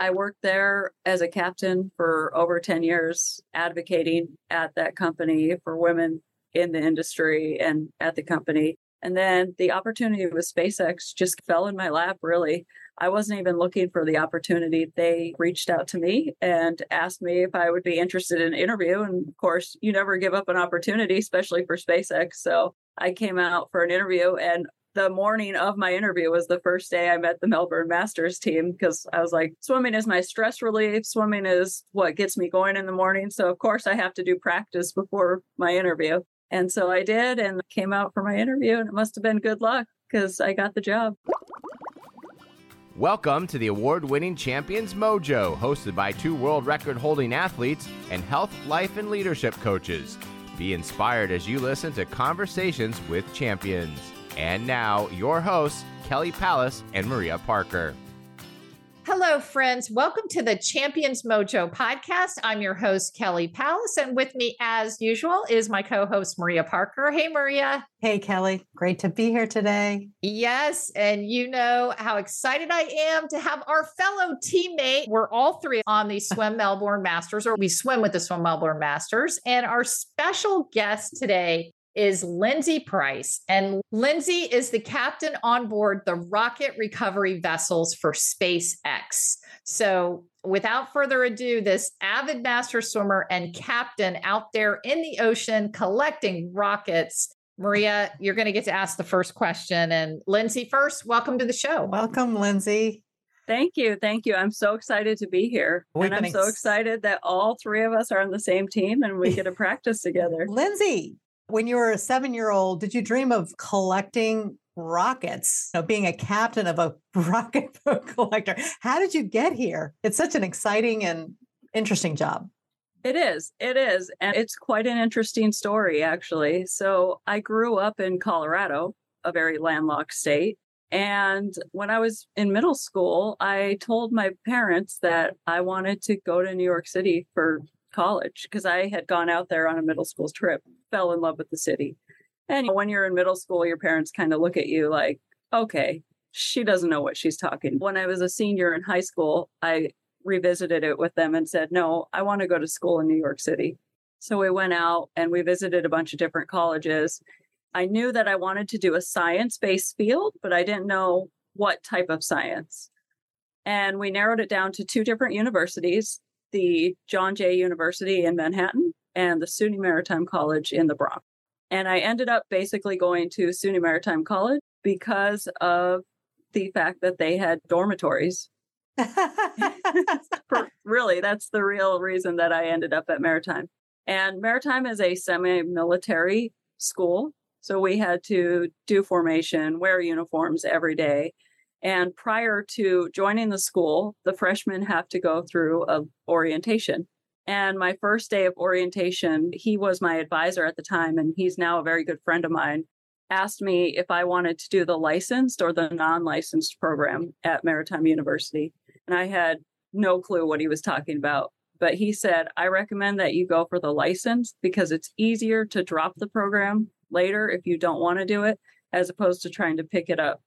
I worked there as a captain for over 10 years, advocating at that company for women in the industry and at the company. And then the opportunity with SpaceX just fell in my lap, really. I wasn't even looking for the opportunity. They reached out to me and asked me if I would be interested in an interview. And of course, you never give up an opportunity, especially for SpaceX. So I came out for an interview and the morning of my interview was the first day I met the Melbourne Masters team because I was like, swimming is my stress relief. Swimming is what gets me going in the morning. So, of course, I have to do practice before my interview. And so I did and came out for my interview, and it must have been good luck because I got the job. Welcome to the award winning Champions Mojo, hosted by two world record holding athletes and health, life, and leadership coaches. Be inspired as you listen to conversations with champions. And now, your hosts, Kelly Palace and Maria Parker. Hello, friends. Welcome to the Champions Mojo podcast. I'm your host, Kelly Palace, and with me, as usual, is my co host, Maria Parker. Hey, Maria. Hey, Kelly. Great to be here today. Yes. And you know how excited I am to have our fellow teammate. We're all three on the Swim Melbourne Masters, or we swim with the Swim Melbourne Masters. And our special guest today is Lindsay Price. And Lindsay is the captain on board the rocket recovery vessels for SpaceX. So, without further ado, this avid master swimmer and captain out there in the ocean collecting rockets. Maria, you're going to get to ask the first question. And Lindsay, first, welcome to the show. Welcome, Lindsay. Thank you. Thank you. I'm so excited to be here. We've and I'm ex- so excited that all three of us are on the same team and we get to practice together. Lindsay, when you were a seven year old, did you dream of collecting rockets, you know, being a captain of a rocket collector? How did you get here? It's such an exciting and interesting job. It is. It is. And it's quite an interesting story, actually. So I grew up in Colorado, a very landlocked state. And when I was in middle school, I told my parents that I wanted to go to New York City for college because I had gone out there on a middle school trip, fell in love with the city. And when you're in middle school, your parents kind of look at you like, okay, she doesn't know what she's talking. When I was a senior in high school, I revisited it with them and said, no, I want to go to school in New York City. So we went out and we visited a bunch of different colleges. I knew that I wanted to do a science based field, but I didn't know what type of science. And we narrowed it down to two different universities the John Jay University in Manhattan and the SUNY Maritime College in the Bronx. And I ended up basically going to SUNY Maritime College because of the fact that they had dormitories. really, that's the real reason that I ended up at Maritime. And Maritime is a semi military school. So we had to do formation, wear uniforms every day. And prior to joining the school, the freshmen have to go through a orientation. And my first day of orientation, he was my advisor at the time, and he's now a very good friend of mine. Asked me if I wanted to do the licensed or the non licensed program at Maritime University. And I had no clue what he was talking about. But he said, I recommend that you go for the license because it's easier to drop the program later if you don't want to do it, as opposed to trying to pick it up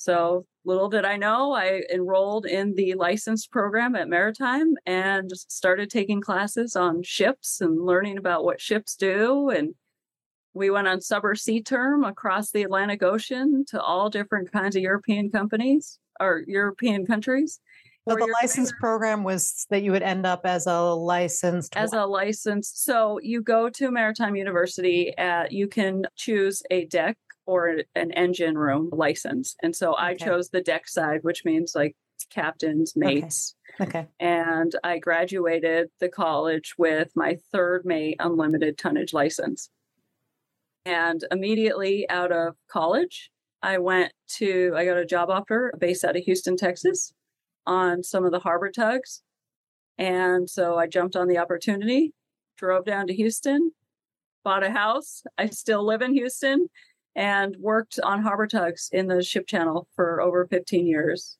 so little did I know, I enrolled in the licensed program at Maritime and started taking classes on ships and learning about what ships do. And we went on summer sea term across the Atlantic Ocean to all different kinds of European companies or European countries. So the license program was that you would end up as a licensed as a licensed. So you go to Maritime University. At, you can choose a deck or an engine room license. And so I chose the deck side, which means like captains, mates. Okay. okay. And I graduated the college with my third mate unlimited tonnage license. And immediately out of college, I went to, I got a job offer based out of Houston, Texas on some of the harbor tugs. And so I jumped on the opportunity, drove down to Houston, bought a house. I still live in Houston and worked on harbor tugs in the ship channel for over 15 years.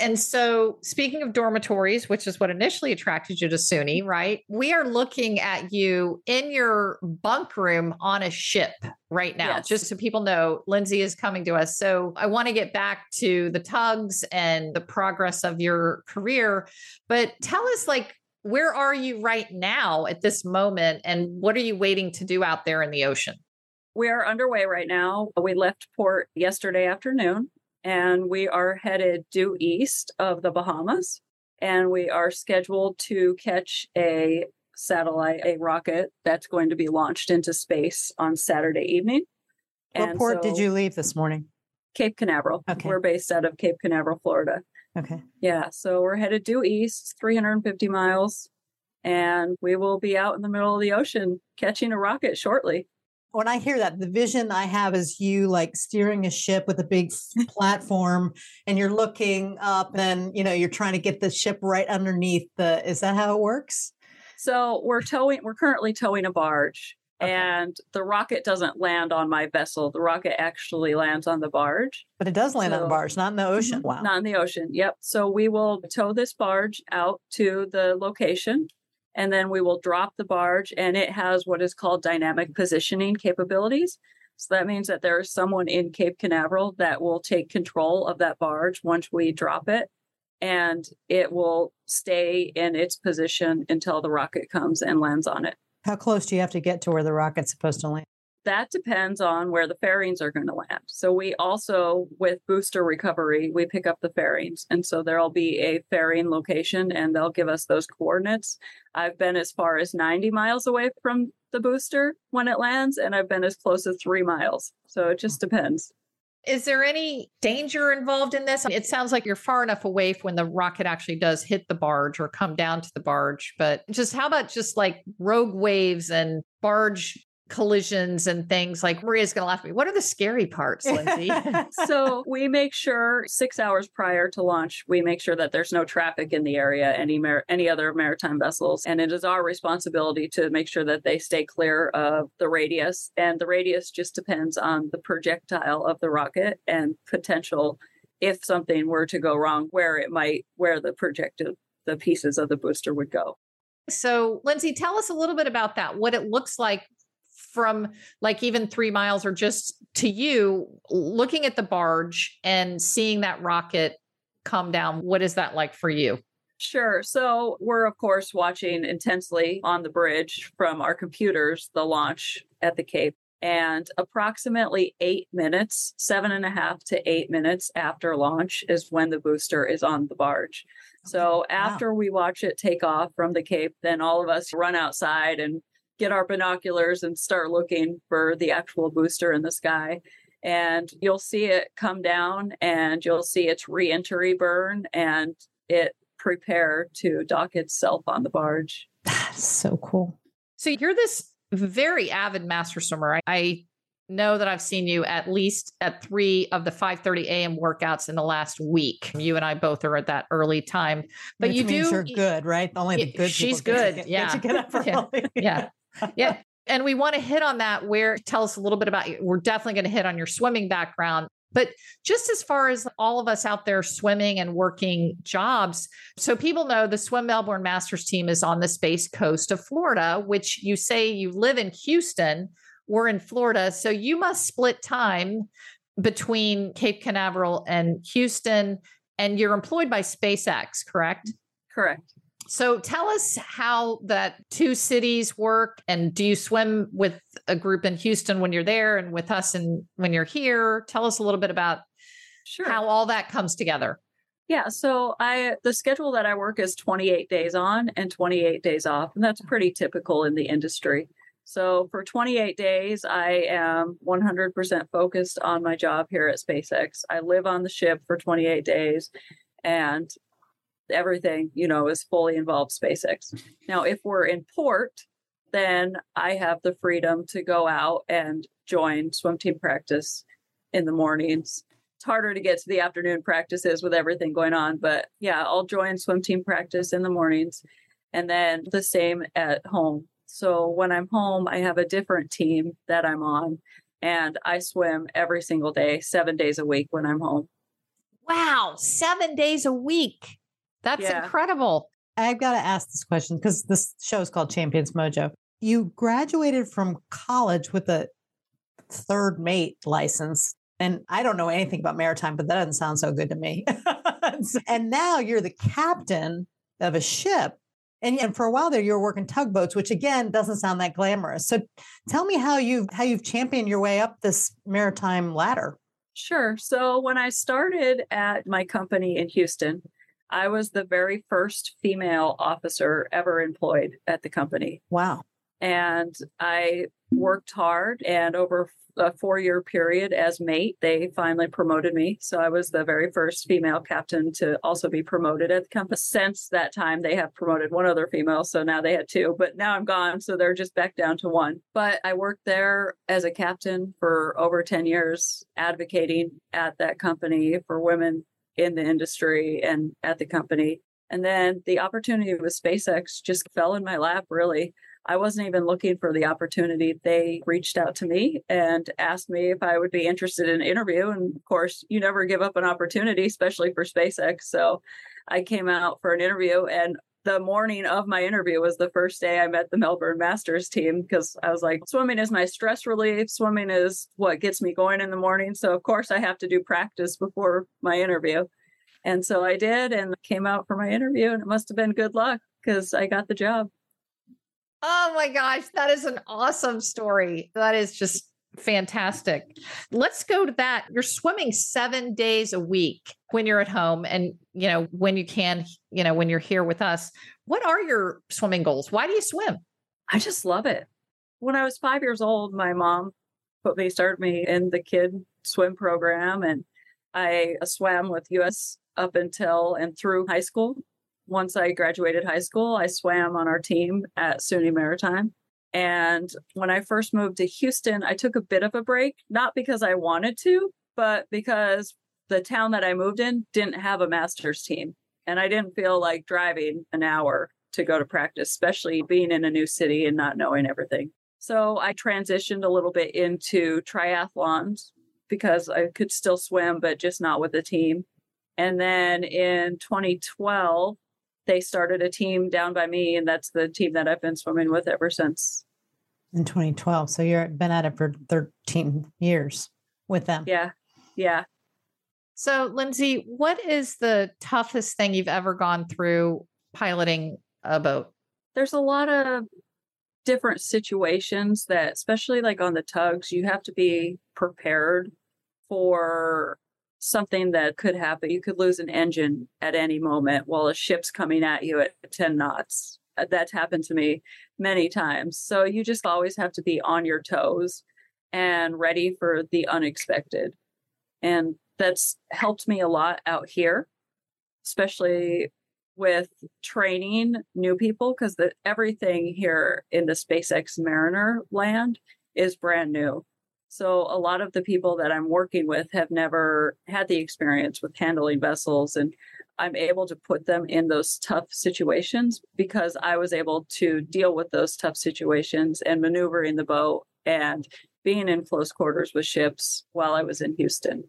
And so, speaking of dormitories, which is what initially attracted you to SUNY, right? We are looking at you in your bunk room on a ship right now. Yes. Just so people know, Lindsay is coming to us. So, I want to get back to the tugs and the progress of your career. But tell us, like, where are you right now at this moment? And what are you waiting to do out there in the ocean? We are underway right now. We left port yesterday afternoon and we are headed due east of the Bahamas. And we are scheduled to catch a satellite, a rocket that's going to be launched into space on Saturday evening. What And port did you leave this morning? Cape Canaveral. Okay. We're based out of Cape Canaveral, Florida. Okay. Yeah, so we're headed due east, 350 miles, and we will be out in the middle of the ocean catching a rocket shortly. When I hear that, the vision I have is you like steering a ship with a big platform and you're looking up and you know you're trying to get the ship right underneath the is that how it works? So we're towing, we're currently towing a barge, Okay. and the rocket doesn't land on my vessel. The rocket actually lands on the barge, But it does land on the barge, not in the mm-hmm. ocean. Wow. not in the ocean. Yep. So we will tow this barge out to the location. And then we will drop the barge, and it has what is called dynamic positioning capabilities. So that means that there is someone in Cape Canaveral that will take control of that barge once we drop it, and it will stay in its position until the rocket comes and lands on it. How close do you have to get to where the rocket's supposed to land? That depends on where the fairings are going to land. So we also, with booster recovery, we pick up the fairings. And so there'll be a fairing location and they'll give us those coordinates. I've been as far as 90 miles away from the booster when it lands, and I've been as close as three miles. So it just depends. Is there any danger involved in this? It sounds like you're far enough away for when the rocket actually does hit the barge or come down to the barge. But just how about just like rogue waves and barge collisions and things like Maria's going to laugh at me. What are the scary parts, Lindsay? so we make sure six hours prior to launch, we make sure that there's no traffic in the area, any mar- any other maritime vessels, and it is our responsibility to make sure that they stay clear of the radius. And the radius just depends on the projectile of the rocket and potential if something were to go wrong, where it might, where the projected the pieces of the booster would go. So, Lindsay, tell us a little bit about that, what it looks like from like even three miles or just to you looking at the barge and seeing that rocket come down. What is that like for you? Sure. So we're, of course, watching intensely on the bridge from our computers the launch at the Cape. And approximately eight minutes, seven and a half to eight minutes after launch is when the booster is on the barge. So oh, after we watch it take off from the Cape, then all of us run outside and get our binoculars and start looking for the actual booster in the sky. And you'll see it come down and you'll see its reentry burn and it prepare to dock itself on the barge. That's so cool. So, you're this very avid master swimmer. I, I know that I've seen you at least at three of the 5:30 a.m. workouts in the last week. You and I both are at that early time, but Which you means do you're good, right? Only the Yeah, good. she's people get to good. get- Yeah. get to get up Yeah. yeah yeah and we want to hit on that where tell us a little bit about you we're definitely going to hit on your swimming background but just as far as all of us out there swimming and working jobs so people know the swim melbourne masters team is on the space coast of florida which you say you live in houston we're in florida so you must split time between cape canaveral and houston and you're employed by spacex correct Correct. So tell us how that two cities work and do you swim with a group in Houston when you're there and with us and when you're here? Tell us a little bit about Sure. how all that comes together. Yeah, so I the schedule that I work is 28 days on and 28 days off, and that's pretty typical in the industry. So for 28 days, I am 100% focused on my job here at SpaceX. I live on the ship for 28 days and everything, you know, is fully involved SpaceX. Now, if we're in port, then I have the freedom to go out and join swim team practice in the mornings it's harder to get to the afternoon practices with everything going on. But yeah, I'll join swim team practice in the mornings and then the same at home. So when I'm home, I have a different team that I'm on and I swim every single day, seven days a week when I'm home. Wow, seven days a week. That's Yeah. incredible. I've got to ask this question because this show is called Champions Mojo. You graduated from college with a third mate license. And I don't know anything about maritime, but that doesn't sound so good to me. and now you're the captain of a ship. And, and for a while there, you were working tugboats, which again doesn't sound that glamorous. So tell me how you've how you've championed your way up this maritime ladder. Sure. So when I started at my company in Houston, I was the very first female officer ever employed at the company. Wow. And I worked hard, and over a four year period as mate, they finally promoted me. So I was the very first female captain to also be promoted at the company. Since that time, they have promoted one other female. So now they had two, but now I'm gone. So they're just back down to one. But I worked there as a captain for over 10 years, advocating at that company for women in the industry and at the company. And then the opportunity with SpaceX just fell in my lap, really. I wasn't even looking for the opportunity. They reached out to me and asked me if I would be interested in an interview. And of course, you never give up an opportunity, especially for SpaceX. So I came out for an interview and the morning of my interview was the first day I met the Melbourne Masters team because I was like, swimming is my stress relief. Swimming is what gets me going in the morning. So, of course, I have to do practice before my interview. And so I did and came out for my interview, and it must have been good luck because I got the job. Oh my gosh, that is an awesome story. That is just fantastic. Let's go to that. You're swimming 7 days a week when you're at home and you know when you can, you know when you're here with us. What are your swimming goals? Why do you swim? I just love it. When I was 5 years old, my mom put me started me in the kid swim program and I uh, swam with US up until and through high school once I graduated high school, I swam on our team at SUNY Maritime. And when I first moved to Houston, I took a bit of a break, not because I wanted to, but because the town that I moved in didn't have a master's team. And I didn't feel like driving an hour to go to practice, especially being in a new city and not knowing everything. So I transitioned a little bit into triathlons because I could still swim, but just not with a team. And then in 2012, they started a team down by me, and that's the team that I've been swimming with ever since. In 2012. So you've been at it for 13 years with them. Yeah. Yeah. So, Lindsay, what is the toughest thing you've ever gone through piloting a boat? There's a lot of different situations that, especially like on the tugs, you have to be prepared for something that could happen. You could lose an engine at any moment while a ship's coming at you at 10 knots. Uh, That's happened to me many times. So you just always have to be on your toes and ready for the unexpected. And that's helped me a lot out here, especially with training new people because everything here in the SpaceX Mariner land is brand new. So a lot of the people that I'm working with have never had the experience with handling vessels and I'm able to put them in those tough situations because I was able to deal with those tough situations and maneuver in the boat and being in close quarters with ships while I was in Houston.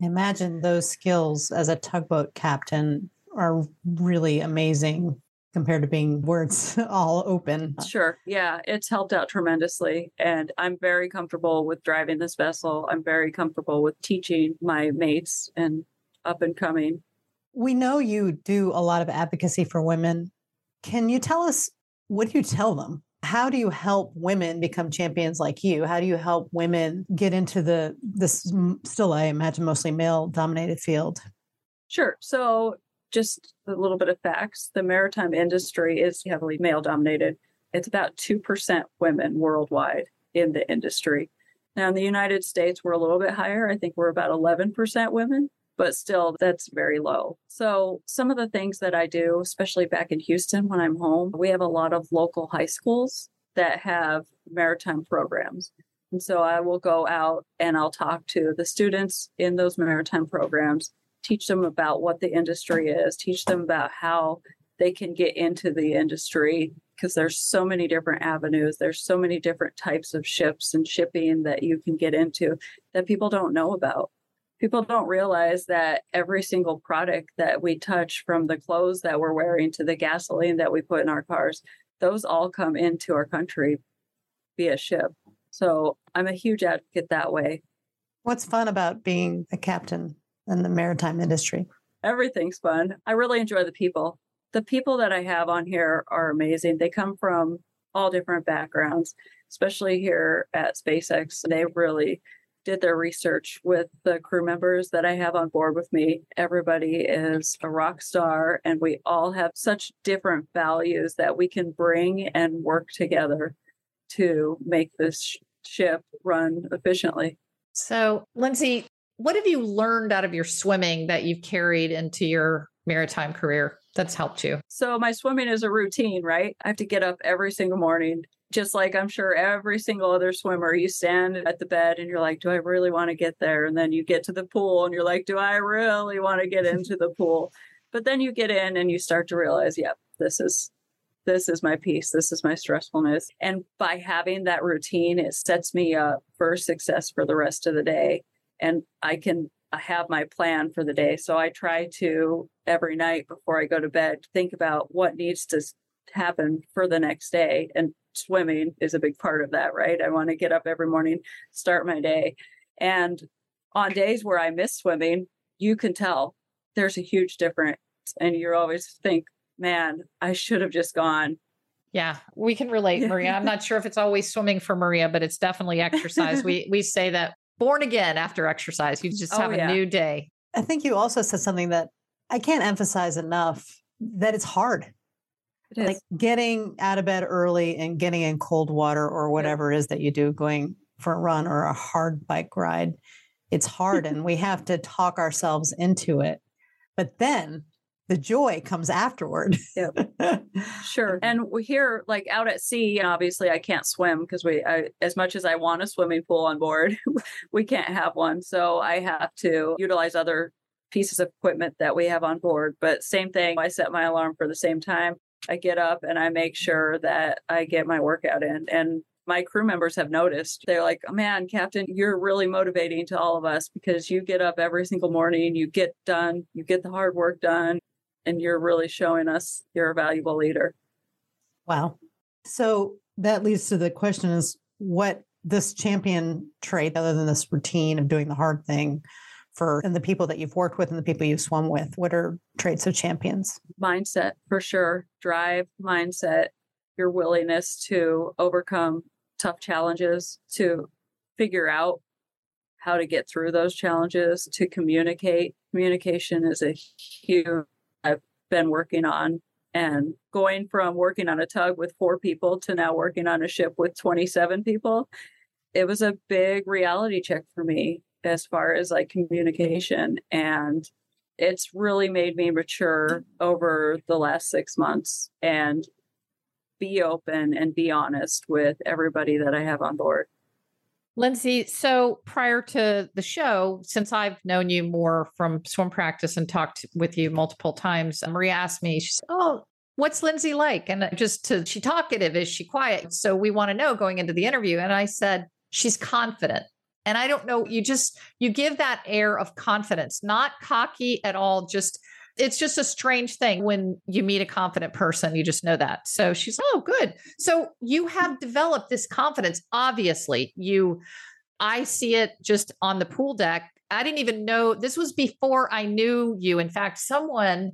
Imagine those skills as a tugboat captain are really amazing compared to being it's all open. Sure. Yeah, it's helped out tremendously. And I'm very comfortable with driving this vessel. I'm very comfortable with teaching my mates and up and coming. We know you do a lot of advocacy for women. Can you tell us what do you tell them? How do you help women become champions like you? How do you help women get into the this still I imagine mostly male dominated field? Sure. So just a little bit of facts. The maritime industry is heavily male dominated. It's about 2% women worldwide in the industry. Now, in the United States, we're a little bit higher. I think we're about 11% women, but still, that's very low. So, some of the things that I do, especially back in Houston when I'm home, we have a lot of local high schools that have maritime programs. And so I will go out and I'll talk to the students in those maritime programs teach them about what the industry is, teach them about how they can get into the industry because there's so many different avenues, there's so many different types of ships and shipping that you can get into that people don't know about. people don't realize that every single product that we touch from the clothes that we're wearing to the gasoline that we put in our cars those all come into our country via ship. So i'm a huge advocate that way. What's fun about being a captain in the maritime industry? everything's fun i really enjoy the people the people that i have on here are amazing they come from all different backgrounds especially here at spacex they really did their research with the crew members that I have on board with me. Everybody is a rock star, and we all have such different values that we can bring and work together to make this sh- ship run efficiently. So, Lindsay, what have you learned out of your swimming that you've carried into your maritime career that's helped you? So, my swimming is a routine, right? I have to get up every single morning, just like I'm sure every single other swimmer, you stand at the bed and you're like, do I really want to get there? And then you get to the pool and you're like, do I really want to get into the pool? But then you get in and you start to realize, yep, this is this is my peace. This is my stressfulness. And by having that routine, it sets me up for success for the rest of the day. And I can have my plan for the day. So I try to every night before I go to bed think about what needs to happen for the next day. And swimming is a big part of that, right? I want to get up every morning, start my day. And on days where I miss swimming, you can tell there's a huge difference. And you always think, man, I should have just gone. Yeah, we can relate, Maria. I'm not sure if it's always swimming for Maria, but it's definitely exercise. we we say that born again after exercise, you just Oh, have yeah. a new day. I think you also said something that I can't emphasize enough that it's hard. It is. Like getting out of bed early and getting in cold water or whatever it is that you do, going for a run or a hard bike ride. It's hard and we have to talk ourselves into it. But then the joy comes afterward. yep. Sure. And here, like out at sea, and obviously I can't swim because we, I, as much as I want a swimming pool on board, we can't have one. So I have to utilize other pieces of equipment that we have on board. But same thing, I set my alarm for the same time. I get up and I make sure that I get my workout in. And my crew members have noticed. They're like, oh, man, Captain, you're really motivating to all of us because you get up every single morning, you get done, you get the hard work done, and you're really showing us you're a valuable leader. Wow. So that leads to the question is what this champion trait, other than this routine of doing the hard thing for and the people that you've worked with and the people you've swum with, what are traits of champions? mindset for sure drive mindset your willingness to overcome tough challenges to figure out how to get through those challenges to communicate communication is a huge been working on and going from working on a tug with four people to now working on a ship with 27 people it was a big reality check for me as far as like communication and it's really made me mature over the last six months and be open and be honest with everybody that I have on board. Lindsay, so prior to the show, since I've known you more from swim practice and talked with you multiple times, uh, Maria asked me, she said, Oh, what's Lindsay like? And uh, just to, she talkative? Is she quiet? So we want to know going into the interview. And I said, She's confident. And I don't know, you just, you give that air of confidence, not cocky at all, just, it's just a strange thing when you meet a confident person. You just know that. So she's, oh, good. So you have developed this confidence. Obviously, you, I see it just on the pool deck. I didn't even know this was before I knew you. In fact, someone,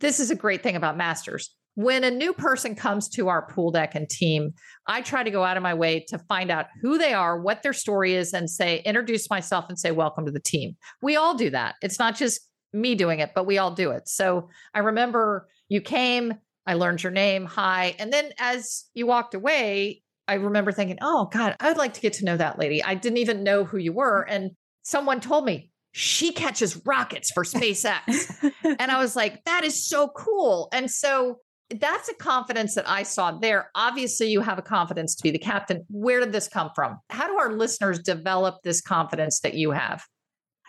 this is a great thing about masters. When a new person comes to our pool deck and team, I try to go out of my way to find out who they are, what their story is, and say, introduce myself and say, welcome to the team. We all do that. It's not just me doing it, but we all do it. So I remember you came, I learned your name, hi. And then as you walked away, I remember thinking, oh God, I'd like to get to know that lady. I didn't even know who you were. Mm-hmm. And someone told me she catches rockets for SpaceX. and I was like, that is so cool. And so that's a confidence that I saw there. Obviously, you have a confidence to be the captain. Where did this come from? How do our listeners develop this confidence that you have?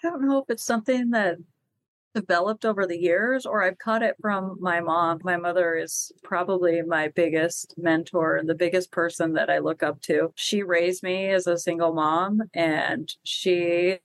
I don't know if it's something that developed over the years or I've caught it from my mom. My mother is probably my biggest mentor and the biggest person that I look up to. She raised me as a single mom and she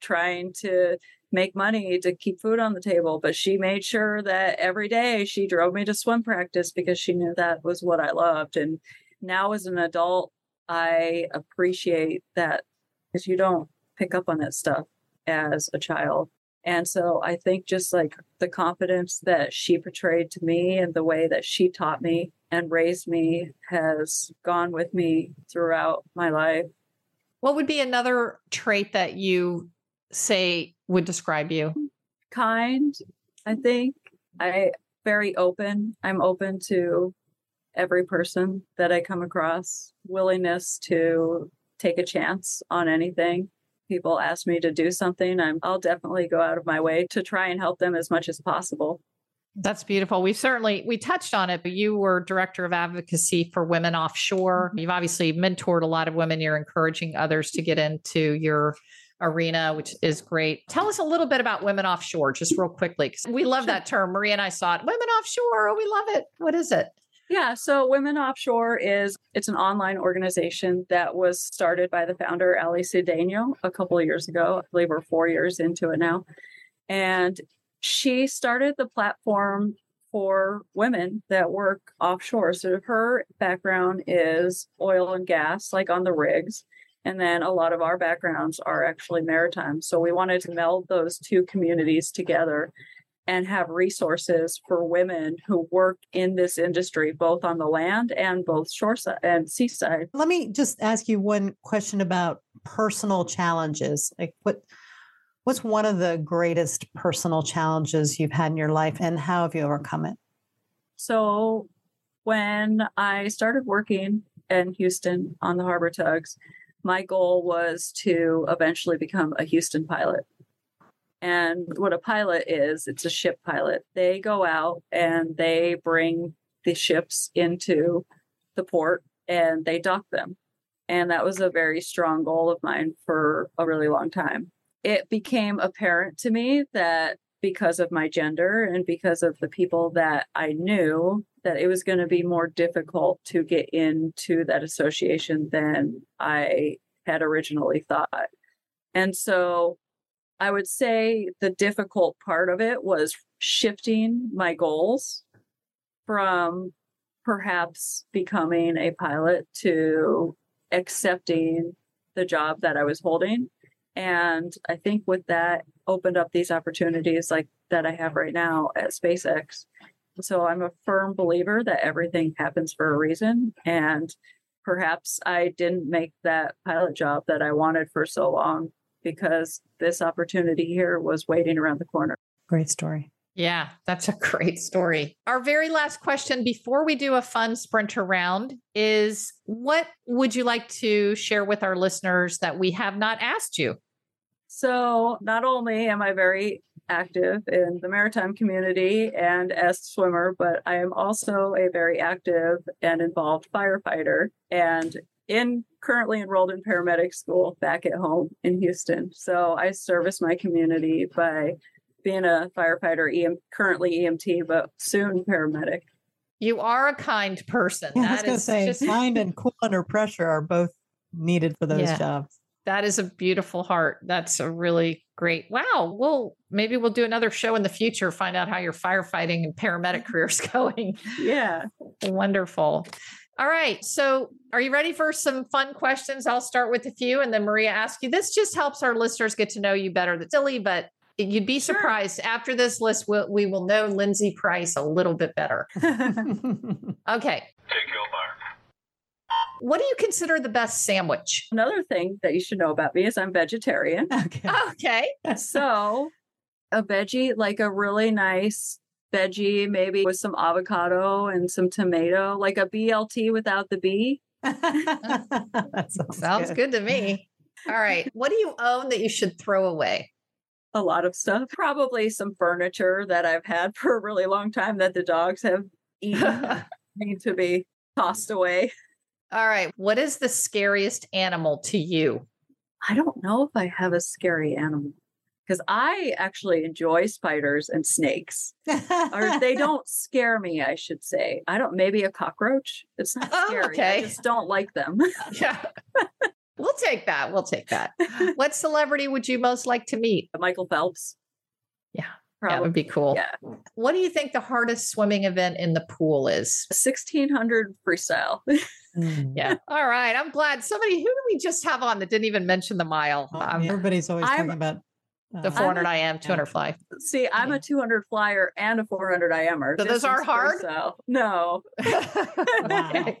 trying to make money to keep food on the table. But she made sure that every day she drove me to swim practice because she knew that was what I loved. And now as an adult, I appreciate that because you don't pick up on that stuff as a child. And so I think just like the confidence that she portrayed to me and the way that she taught me and raised me has gone with me throughout my life. What would be another trait that you say would describe you? Kind, I think. I very open. I'm open to every person that I come across, willingness to take a chance on anything people ask me to do something, I'm, I'll definitely go out of my way to try and help them as much as possible. That's beautiful. We certainly we touched on it, but you were director of advocacy for women offshore. Mm-hmm. You've obviously mentored a lot of women. You're encouraging others to get into your arena, which is great. Tell us a little bit about women offshore, just real quickly, because we love that term. Maria and I saw it. Women offshore. Oh, we love it. What is it? Yeah, so Women Offshore is it's an online organization that was started by the founder Ali Cedeno a couple of years ago. I believe we're four years into it now, and she started the platform for women that work offshore. So her background is oil and gas, like on the rigs. And then a lot of our backgrounds are actually maritime. So we wanted to meld those two communities together and have resources for women who work in this industry, both on the land and both shoreside and seaside. Let me just ask you one question about personal challenges. Like what what's one of the greatest personal challenges you've had in your life and how have you overcome it? So when I started working in Houston on the harbor tugs, my goal was to eventually become a Houston pilot. And what a pilot is, it's a ship pilot. They go out and they bring the ships into the port and they dock them. And that was a very strong goal of mine for a really long time. It became apparent to me that because of my gender and because of the people that I knew, that it was going to be more difficult to get into that association than I had originally thought. And so I would say the difficult part of it was shifting my goals from perhaps becoming a pilot to accepting the job that I was holding. And I think with that opened up these opportunities like that I have right now at SpaceX. So I'm a firm believer that everything happens for a reason. And perhaps I didn't make that pilot job that I wanted for so long because this opportunity here was waiting around the corner. Great story. Yeah, that's a great story. Our very last question before we do a fun sprinter round is what would you like to share with our listeners that we have not asked you? So, not only am I very active in the maritime community and as a swimmer, but I am also a very active and involved firefighter. And in currently enrolled in paramedic school back at home in Houston. So I service my community by being a firefighter, EM, currently EMT, but soon paramedic. You are a kind person. Yeah, I was going to say, just... kind and cool under pressure are both needed for those yeah. jobs. That is a beautiful heart. That's a really great. Wow. Well, maybe we'll do another show in the future, find out how your firefighting and paramedic career is going. Yeah. Wonderful. All right. So, are you ready for some fun questions? I'll start with a few and then Maria ask you. This just helps our listeners get to know you better. That's silly, but you'd be surprised. Sure. After this list, we'll, we will know Lindsay Price a little bit better. okay. What do you consider the best sandwich? Another thing that you should know about me is I'm vegetarian. Okay. Okay. so, a veggie, like a really nice veggie, maybe with some avocado and some tomato, like a BLT without the B. sounds, sounds good. good to me. All right. What do you own that you should throw away? A lot of stuff. Probably some furniture that I've had for a really long time that the dogs have eaten need to be tossed away. All right. What is the scariest animal to you? I don't know if I have a scary animal because I actually enjoy spiders and snakes. or they don't scare me, I should say. I don't maybe a cockroach. It's not oh, scary. Oh, okay. I just don't like them. yeah. we'll take that. We'll take that. what celebrity would you most like to meet? Michael Phelps. Yeah. Probably. That would be cool. Yeah. What do you think the hardest swimming event in the pool is? 1600 freestyle. Mm. Yeah. All right. I'm glad somebody, who did we just have on that didn't even mention the mile? Oh, Um, Everybody's always I'm- talking about The uh, 400 IM, 200 fly. See, I'm a 200 flyer and a 400 IMer. So those aren't hard? So no. okay.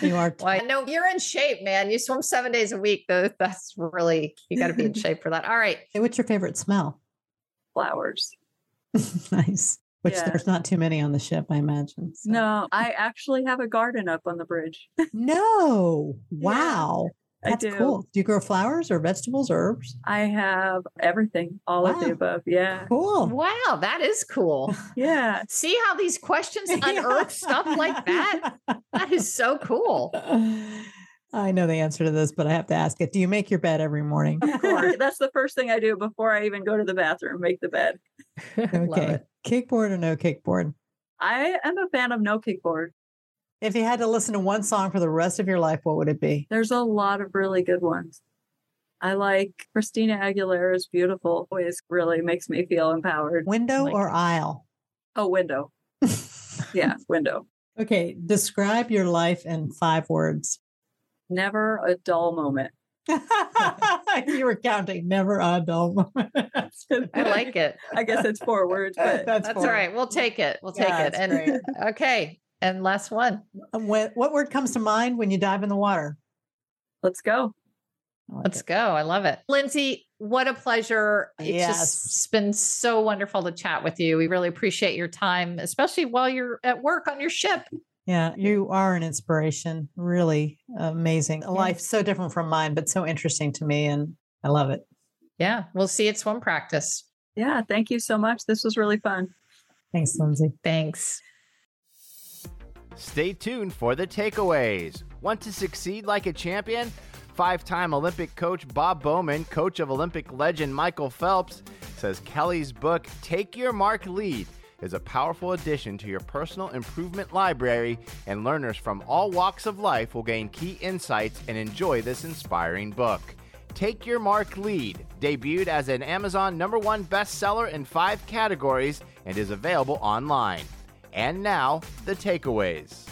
you are Well, I know you're in shape, man. You swim seven days a week. Though that's really you got to be in shape for that. All right. Hey, what's your favorite smell? Flowers. nice. Which Yeah. there's not too many on the ship, I imagine. so. No, I actually have a garden up on the bridge. No. Wow. I That's do. cool. Do you grow flowers or vegetables or herbs? I have everything, all of the above. Yeah. Cool. Wow, that is cool. Yeah. See how these questions unearth stuff like that? That is so cool. I know the answer to this, but I have to ask it. Do you make your bed every morning? Of course. That's the first thing I do before I even go to the bathroom, make the bed. Love Okay. it. Kickboard or no kickboard? I am a fan of no kickboard. If you had to listen to one song for the rest of your life, what would it be? There's a lot of really good ones. I like Christina Aguilera's Beautiful. Always really makes me feel empowered. Window Like- or aisle? Oh, window. Yeah, window. Okay. Describe your life in five words. Never a dull moment. you were counting. Never a dull moment. I like it. I guess it's four words, but That's all four. right. We'll take it. We'll take Yeah, it. And great. okay. And last one. What, what word comes to mind when you dive in the water? let's go. Like Let's it. go. I love it. Lindsay, what a pleasure. It's Yes. just been so wonderful to chat with you. We really appreciate your time, especially while you're at work on your ship. Yeah, you are an inspiration. Really amazing. A life so different from mine, but so interesting to me. And I love it. Yeah. We'll see you at swim practice. Yeah, thank you so much. This was really fun. Thanks, Lindsay. Thanks. Stay tuned for the takeaways. Want to succeed like a champion? Five time Olympic coach Bob Bowman, coach of Olympic legend Michael Phelps, says Kelly's book, Take Your Mark Lead, is a powerful addition to your personal improvement library, and learners from all walks of life will gain key insights and enjoy this inspiring book. Take Your Mark Lead, debuted as an Amazon number one bestseller in five categories and is available online. And now, the takeaways.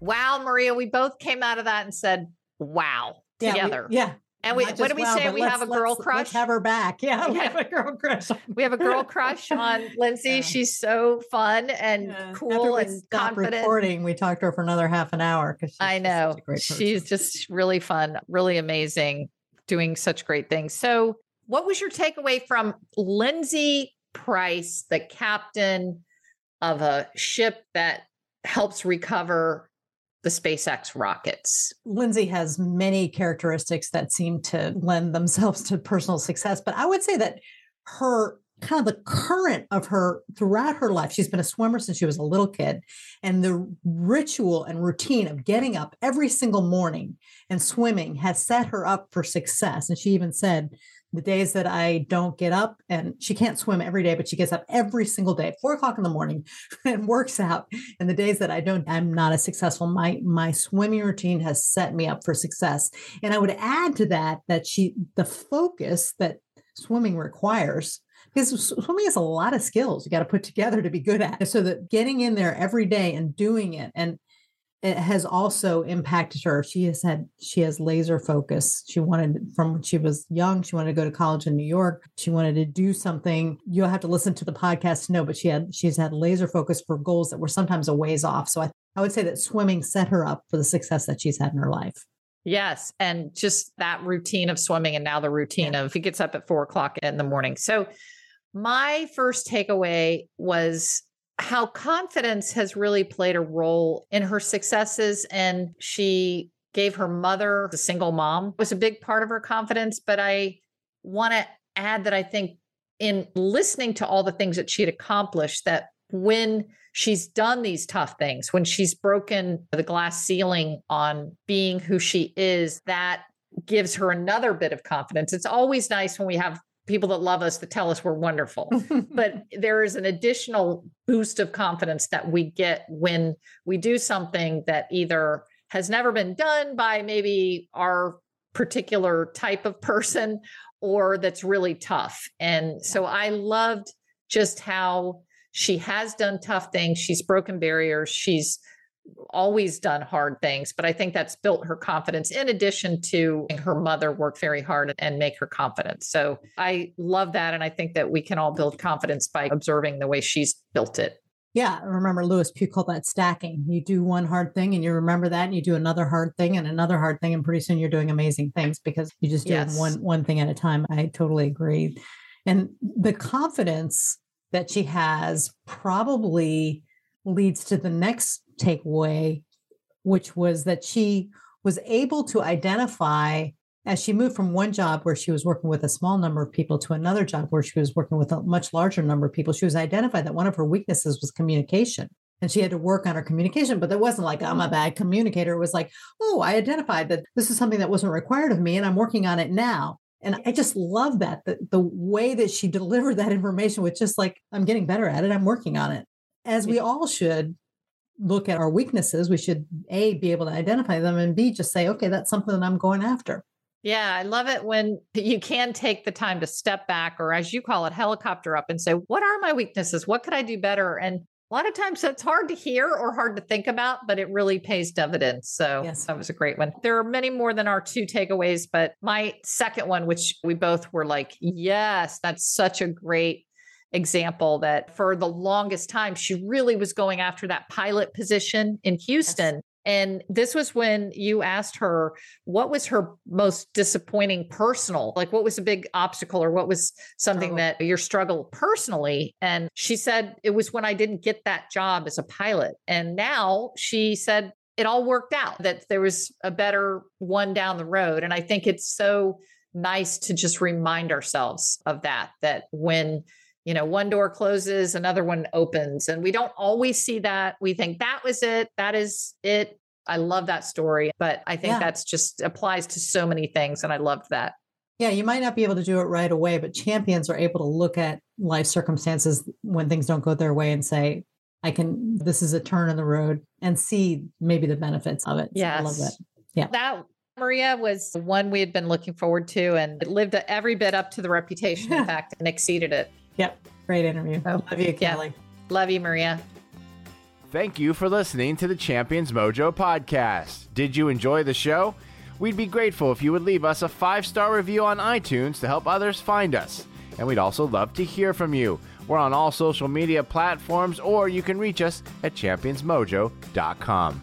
Wow, Maria, we both came out of that and said, wow, Yeah, we- together. yeah. And we, what do we wow, say? We have a girl let's- crush. Let's have her back. Yeah, we Yeah. have a girl crush. we have a girl crush on Lindsay. Yeah. She's so fun and Yeah. Cool we and stopped confident. recording, we talked to her for another half an hour because I know. She's just really fun, really amazing, doing such great things. So, what was your takeaway from Lindsay Price, the captain of a ship that helps recover the SpaceX rockets? Lindsay has many characteristics that seem to lend themselves to personal success, but I would say that her kind of the current of her throughout her life, she's been a swimmer since she was a little kid, and the ritual and routine of getting up every single morning and swimming has set her up for success. And she even said, the days that I don't get up, and she can't swim every day, but she gets up every single day, four o'clock in the morning, and works out. And the days that I don't, I'm not as successful. My my swimming routine has set me up for success. And I would add to that that she the focus that swimming requires because swimming has a lot of skills you got to put together to be good at. So that getting in there every day and doing it and it has also impacted her. She has had she has laser focus. She wanted from when she was young, she wanted to go to college in New York. She wanted to do something. You'll have to listen to the podcast to know, but she had she's had laser focus for goals that were sometimes a ways off. So I, I would say that swimming set her up for the success that she's had in her life. Yes. And just that routine of swimming and now the routine of he gets up at four o'clock in the morning. So my first takeaway was how confidence has really played a role in her successes. And she gave her mother, the single mom, was a big part of her confidence. But I want to add that I think in listening to all the things that she had accomplished, that when she's done these tough things, when she's broken the glass ceiling on being who she is, that gives her another bit of confidence. It's always nice when we have people that love us that tell us we're wonderful, but there is an additional boost of confidence that we get when we do something that either has never been done by maybe our particular type of person or that's really tough. And so I loved just how she has done tough things. She's broken barriers. She's always done hard things, but I think that's built her confidence in addition to her mother work very hard and make her confident. So I love that. And I think that we can all build confidence by observing the way she's built it. Yeah, I remember Lewis Pugh called that stacking. You do one hard thing and you remember that and you do another hard thing and another hard thing and pretty soon you're doing amazing things because you just do yes. one one thing at a time. I totally agree. And the confidence that she has probably leads to the next takeaway, which was that she was able to identify as she moved from one job where she was working with a small number of people to another job where she was working with a much larger number of people, she was identified that one of her weaknesses was communication. And she had to work on her communication, but it wasn't like I'm a bad communicator. It was like, oh, I identified that this is something that wasn't required of me and I'm working on it now. And I just love that the, the way that she delivered that information was just like, I'm getting better at it. I'm working on it. As we all should look at our weaknesses, we should A, be able to identify them and B, just say, okay, that's something that I'm going after. Yeah, I love it when you can take the time to step back, or as you call it, helicopter up and say, What are my weaknesses? What could I do better? And a lot of times that's hard to hear or hard to think about, but it really pays dividends. So yes. that was a great one. There are many more than our two takeaways, but my second one, which we both were like, Yes, that's such a great example that for the longest time, she really was going after that pilot position in Houston. Yes. And this was when you asked her what was her most disappointing personal, like what was a big obstacle or what was something oh. that your struggle personally. And she said it was when I didn't get that job as a pilot. And now she said it all worked out, that there was a better one down the road. And I think it's so nice to just remind ourselves of that, that when you know, one door closes, another one opens. And we don't always see that. We think that was it. That is it. I love that story. But I think yeah. that's just applies to so many things. And I loved that. Yeah, you might not be able to do it right away, but champions are able to look at life circumstances when things don't go their way and say, I can, this is a turn in the road and see maybe the benefits of it. Yeah. So I love that. Yeah. That Maria was one we had been looking forward to and it lived every bit up to the reputation, in fact, and exceeded it. Yep. Great interview. Oh, love you, Kelly. Yeah. Love you, Maria. Thank you for listening to the Champions Mojo podcast. Did you enjoy the show? We'd be grateful if you would leave us a five star review on iTunes to help others find us. And we'd also love to hear from you. We're on all social media platforms, or you can reach us at championsmojo.com.